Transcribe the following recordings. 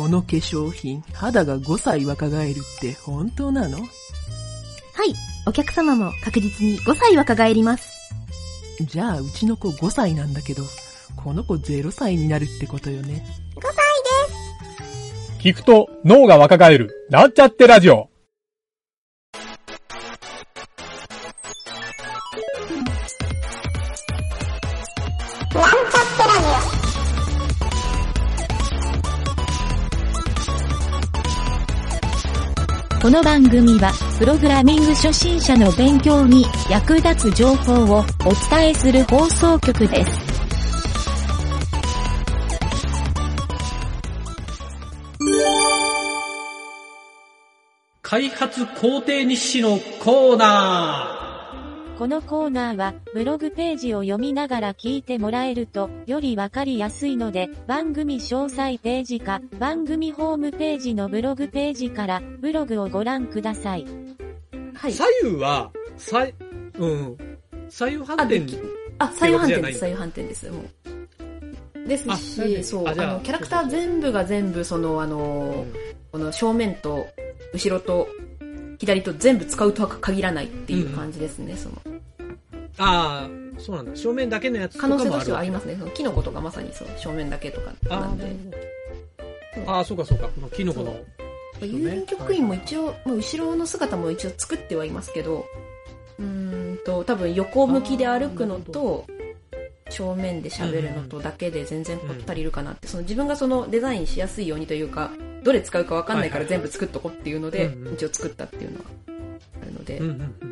この化粧品、肌が5歳若返るって本当なの？はい。お客様も確実に5歳若返ります。じゃあ、うちの子5歳なんだけど、この子0歳になるってことよね。聞くと脳が若返る。なんちゃってラジオ。この番組は、プログラミング初心者の勉強に役立つ情報をお伝えする放送局です。開発工程日誌のコーナーこのコーナーは、ブログページを読みながら聞いてもらえると、よりわかりやすいので、番組詳細ページか、番組ホームページのブログページから、ブログをご覧ください。はい。左右は、さい、うん。左右反転に。あ、左右反転です、左右反転です、もう。ですあし、そう、あの、キャラクター全部が全部、その、あの、この正面と、後ろと、左と全部使うとは限らないっていう感じですね、その。ああ、そうなんだ。正面だけのやつとかも可能性としてはありますね。そのキノコとかまさにそう、正面だけとかあなんで。あ、ああ、そうかそうか。このキノコの。郵便局員も一応、もう後ろの姿も一応作ってはいますけど、うーんと、多分横向きで歩くのと、正面で喋るのとだけで全然こ足りるかなって、その自分がそのデザインしやすいようにというか、どれ使うかわかんないから全部作っとこうっていうので一応作ったっていうのはあるのでうん、うんうん。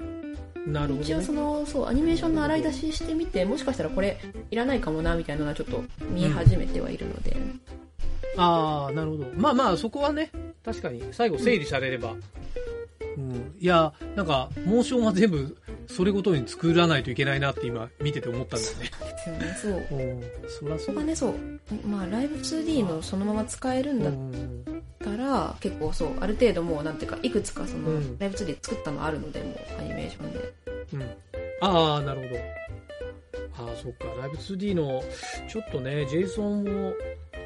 なるほど、ね一応そ。の、そう、アニメーションの洗い出ししてみて、もしかしたらこれいらないかもな、みたいなのはちょっと見え始めてはいるので、ああ、なるほど。まあまあ、そこはね、確かに、最後整理されれば。うん。いや、なんか、モーションは全部、それごとに作らないといけないなって今、見てて思ったんだよね。ですよね、そう。うん。そらそうそこがね、そう、まあ、ライブ 2D のそのまま使えるんだっうん。たら、結構そう、ある程度もう、なんていうか、いくつかその、うんライブ 2D で作ったのあるので、もう、アニメーションで。うん。ああ、なるほど。ああ、そっか。ライブ 2D の、ちょっとね、JSON を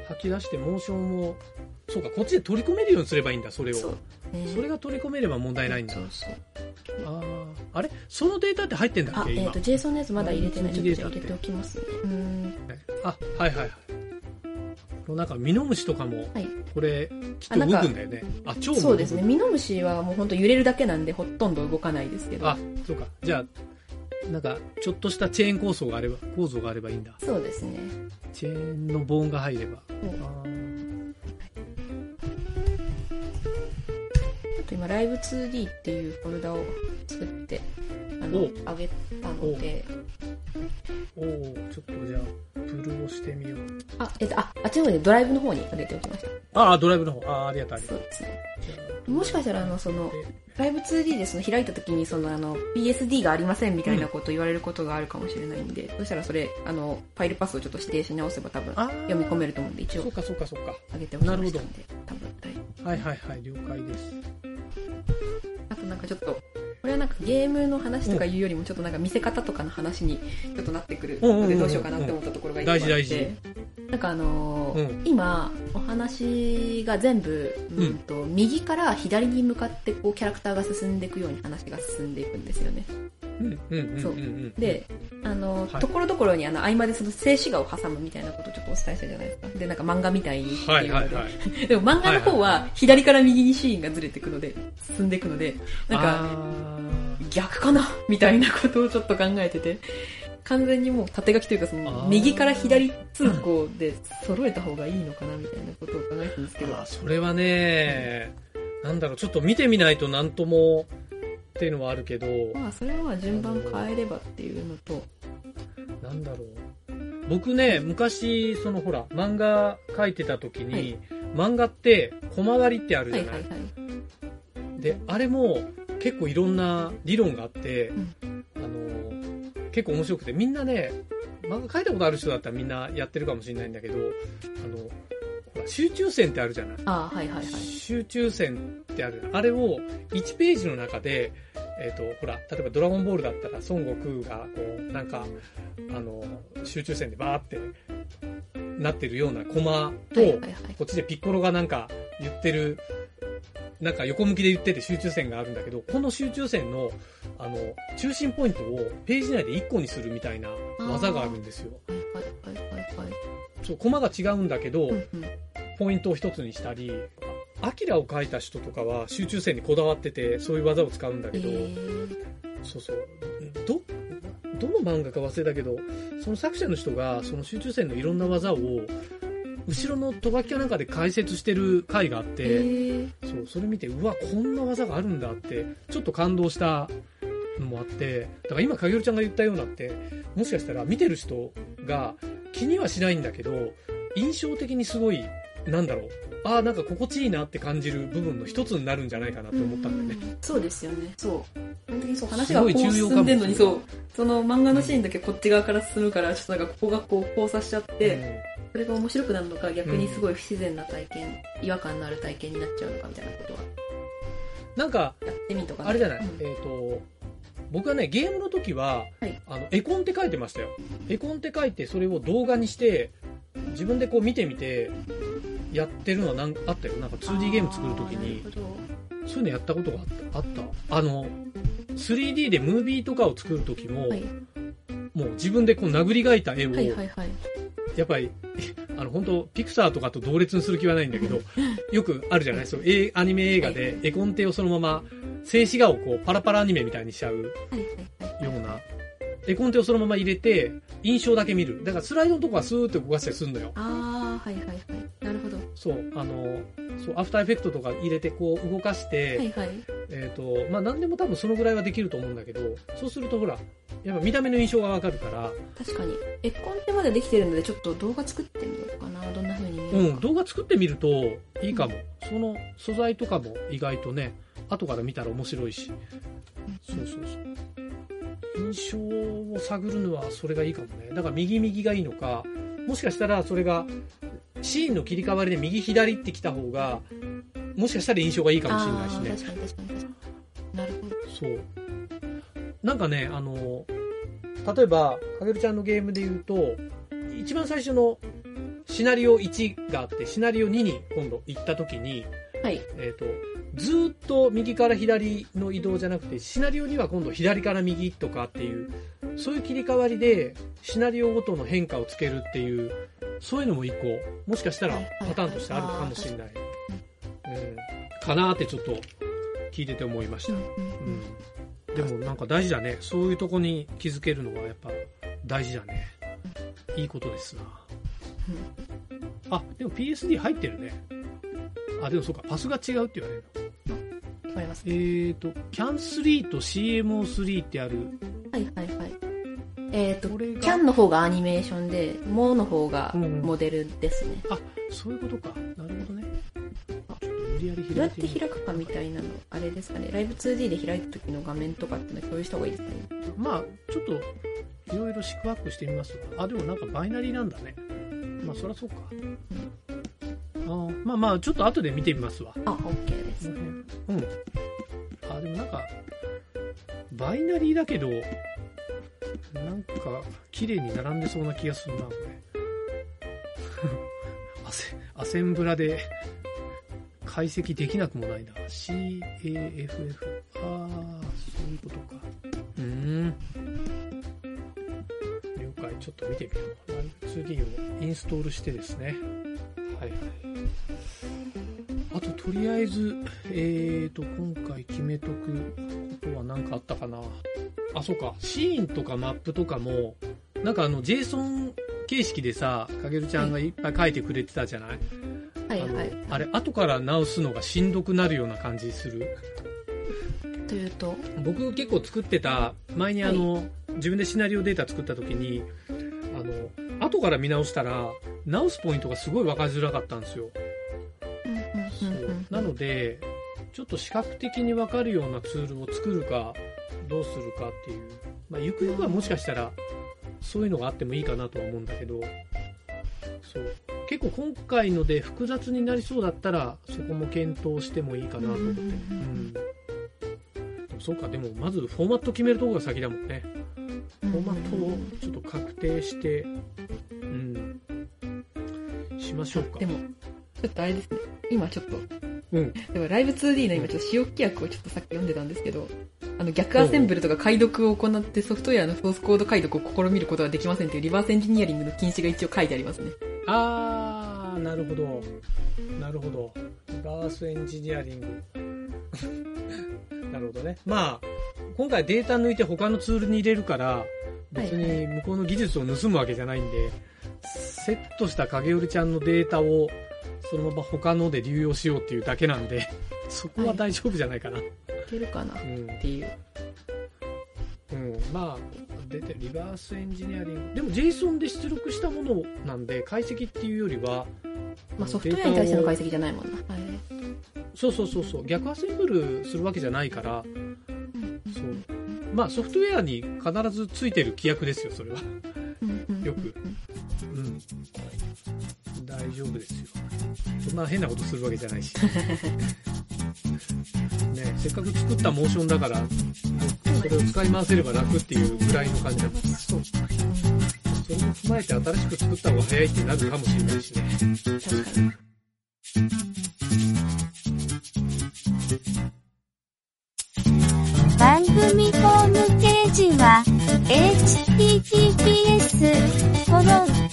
吐き出して、モーションを、そうか、こっちで取り込めるようにすればいいんだ、それを。そそれが取り込めれば問題ないんだ。そうそう。ああ。あれ？そのデータって入ってんだっあ、け今？えっと、JSON のやつまだ入れてない。ちょっと 2D じゃあ入れておきますね。うーん。あ、はいはいはい。なんか、ミノムシとかも、はいこれ、きっと動くんだよね。あ、超そうですね。。ミノムシはもうほんと揺れるだけなんで、ほとんど動かないですけど。あ、そうか。じゃあ、なんか、ちょっとしたチェーン構造があれば、構造があればいいんだ。そうですね。チェーンのボーンが入れば。そうあと今、ライブ 2D っていうフォルダを作って、あのお、あげたので、おおちょっとじゃあ、プルをしてみよう。あ、えっと、あ、あっちの方でドライブの方に上げておきました。ああ、ドライブの方。ああ、ありがとう、ありがとう。そうですね。もしかしたら、あの、その、ライブ 2D でその開いた時にそのあの PSD がありませんみたいなこと言われることがあるかもしれないんで、そしたらそれ、あの、ファイルパスをちょっと指定し直せば多分読み込めると思うんで、一応そうか、そうか、そうか。上げておきましたんでなるほ、多分大丈夫。はいはいはい、了解です。あとなんかちょっと、これはなんかゲームの話とかいうよりもちょっとなんか見せ方とかの話にちょっとなってくるのでどうしようかなって思ったところが一個あって。大事大事なんかあのーうん今、お話が全部、うんうんと右から左に向かってこうキャラクターが進んでいくように話が進んでいくんですよね。うん、うん、うん、そう。で、あの、はい。ところどころにあの合間でその静止画を挟むみたいなことをちょっとお伝えしたじゃないですか。で、なんか漫画みたいにってはいいうので、はいはい。でも漫画の方は左から右にシーンがずれていくので、進んでいくので、なんか、あ逆かな？みたいなことをちょっと考えてて、完全にもう縦書きというかそあのー。右から左通行で揃えた方がいいのかなみたいなことを考えてるんですけど。ーあー、、それはね、なんだろう、ちょっと見てみないとなんともっていうのはあるけど、まあそれはまあ順番変えればっていうのと、なんだろう。僕ね、昔、そのほら、漫画描いてた時に、はい漫画って小回りってあるじゃない、はいはいはい。で、あれも結構いろんな理論があって、うんあの、結構面白くて、みんなね、漫画描いたことある人だったらみんなやってるかもしれないんだけど、あの、集中線ってあるじゃないああ、はいはいはい。集中線ってあるあれを1ページの中で、えっ、と、ほら、例えばドラゴンボールだったら孫悟空が、こう、なんか、あの、集中線でバーって、なってるようなコマと、はいはいはい。こっちでピッコロがなんか言ってる、なんか横向きで言ってて集中線があるんだけど、この集中線の、あの、中心ポイントをページ内で1個にするみたいな技があるんですよ。はいはいはいはい。そう、コマが違うんだけど、うんうんポイントを一つにしたり、アキラを描いた人とかは集中線にこだわってて、そういう技を使うんだけど、えーそうそう。ど、どの漫画か忘れたけど、その作者の人が、その集中線のいろんな技を、後ろのとばきかなんかで解説してる回があって、えーそう、それ見て、うわ、こんな技があるんだって、ちょっと感動したのもあって、だから今、かげるちゃんが言ったようなって、もしかしたら見てる人が気にはしないんだけど、印象的にすごい、なんだろう、ああ、なんか心地いいなって感じる部分の一つになるんじゃないかなと思ったんだよね。うん。そうですよね。そう。本当にそう、話がこう進んでんのに、そう。その漫画のシーンだけこっち側から進むから、ちょっとなんかここがこう交差しちゃって、それが面白くなるのか、逆にすごい不自然な体験、違和感のある体験になっちゃうのかみたいなことは、なんか、やってみとかね。あれじゃない、うん。えっ、と、僕はね、ゲームの時は、はい。あの、絵コンって書いてましたよ。絵コンって書いて、それを動画にして、自分でこう見てみて、やってるのはなんあったよ。なんか 2D ゲーム作る時にあ、ーなるほそういうのやったことがあった。あった。あの、3D でムービーとかを作る時も、どはいもう自分でこう殴り描いた絵を、はいはいはい。やっぱり、あの、本当ピクサーとかと同列にする気はないんだけど、よくあるじゃない？そう、えアニメ映画で絵コンテをそのまま、静止画をこう、パラパラアニメみたいにしちゃう。ような、絵コンテをそのまま入れて、印象だけ見る。だからスライドのとこはスーッと動かしたりするのよ。そう、あの、そう、アフターエフェクトとか入れてこう動かして、はいはい。えっ、と、まあ何でも多分そのぐらいはできると思うんだけど、そうするとほら、やっぱ見た目の印象がわかるから、確かに。絵コンテまでできてるので、ちょっと動画作ってみようかな。どんな風に見うん、か。動画作ってみるといいかも。その素材とかも意外とね、後から見たら面白いし。そうそうそう。印象を探るのはそれがいいかもね。だから右右がいいのか、もしかしたらそれが、シーンの切り替わりで右左ってきた方が、もしかしたら印象がいいかもしれないしね。なるほど。そう。なんかね、あの、例えば、かげるちゃんのゲームで言うと、一番最初のシナリオ1があって、シナリオ2に今度行った時に、はい。えっ、と、ずーっと右から左の移動じゃなくて、シナリオには今度左から右とかっていう、そういう切り替わりで、シナリオごとの変化をつけるっていう、そういうのも一個、もしかしたらパターンとしてあるのかもしれない。うん。かなーってちょっと聞いてて思いました。うん。でもなんか大事だね。そういうとこに気づけるのはやっぱ大事だね。いいことですな。あ、でも PSD 入ってるね。あ、でもそうか、パスが違うって言われるの。わかりますえーと、CAN3 と CMO3 ってある。はいはいはい。えっ、と、これがキャンの方がアニメーションで、モーの方がうんモデルですね。そういうことか。なるほどね。あちょっと無理やりどうやって開くかみたいなの、あれですかね。ライブ 2D で開いた時の画面とかっての共有した方がいいですかね。まあ、ちょっと、いろいろ四苦八苦してみますわ。あ、でもなんかバイナリーなんだね。まあ、そりゃそうか。あーまあまあ、ちょっと後で見てみますわ。あ、OK です。うん。あ、でもなんか、バイナリーだけど、なんか、綺麗に並んでそうな気がするな、これ。アセ、アセンブラで解析できなくもないな。CAFF。ああ、そういうことか。うーん。了解、ちょっと見てみよう。ライブ 2D をインストールしてですね。はいはい。あと、とりあえず、えーと、今回決めとくことは何かあったかな。あ、そうか。シーンとかマップとかも、なんかあの、JSON 形式でさ、かげるちゃんがいっぱい書いてくれてたじゃない、あのはいはい。あれ、後から直すのがしんどくなるような感じする。というと、僕結構作ってた、前にあの、自分でシナリオデータ作った時に、あの、後から見直したら、直すポイントがすごい分かりづらかったんですよ。なので、ちょっと視覚的に分かるようなツールを作るか、どうするかっていう。まあ、ゆくゆくはもしかしたら、そういうのがあってもいいかなとは思うんだけど、そう。結構今回ので複雑になりそうだったら、そこも検討してもいいかなと思って。うん。でもそうか、でもまずフォーマット決めるところが先だもんね。フォーマットをちょっと確定して、うん。しましょうか。でも、ちょっとあれですね。今ちょっと、うん。でもライブ 2D の今ちょっと使用規約をちょっとさっき読んでたんですけど、あの逆アセンブルとか解読を行ってソフトウェアのソースコード解読を試みることはできませんというリバースエンジニアリングの禁止が一応書いてありますね。あー、なるほど。なるほど。リバースエンジニアリング。なるほどね。まあ、今回データ抜いて他のツールに入れるから、別に向こうの技術を盗むわけじゃないんで、セットした影織ちゃんのデータをそのまま他ので流用しようっていうだけなんで、そこは大丈夫じゃないかな。いけるかなっうん。ていう。うん、まあ、出て、リバースエンジニアリング。でも JSON で出力したものなんで、解析っていうよりは、まあソフトウェアに対しての解析じゃないもんな。はい。そうそうそうそう、逆アセンブルするわけじゃないから、そう。まあソフトウェアに必ずついてる規約ですよ、それは。よくうん。大丈夫ですよ。そんな変なことするわけじゃないし。ね、せっかく作ったモーションだから、それを使い回せれば楽っていうぐらいの感じなんです。そう。それも踏まえて新しく作った方が早いってなるかもしれないしね。確かに。番組ホームページは、https, コロン、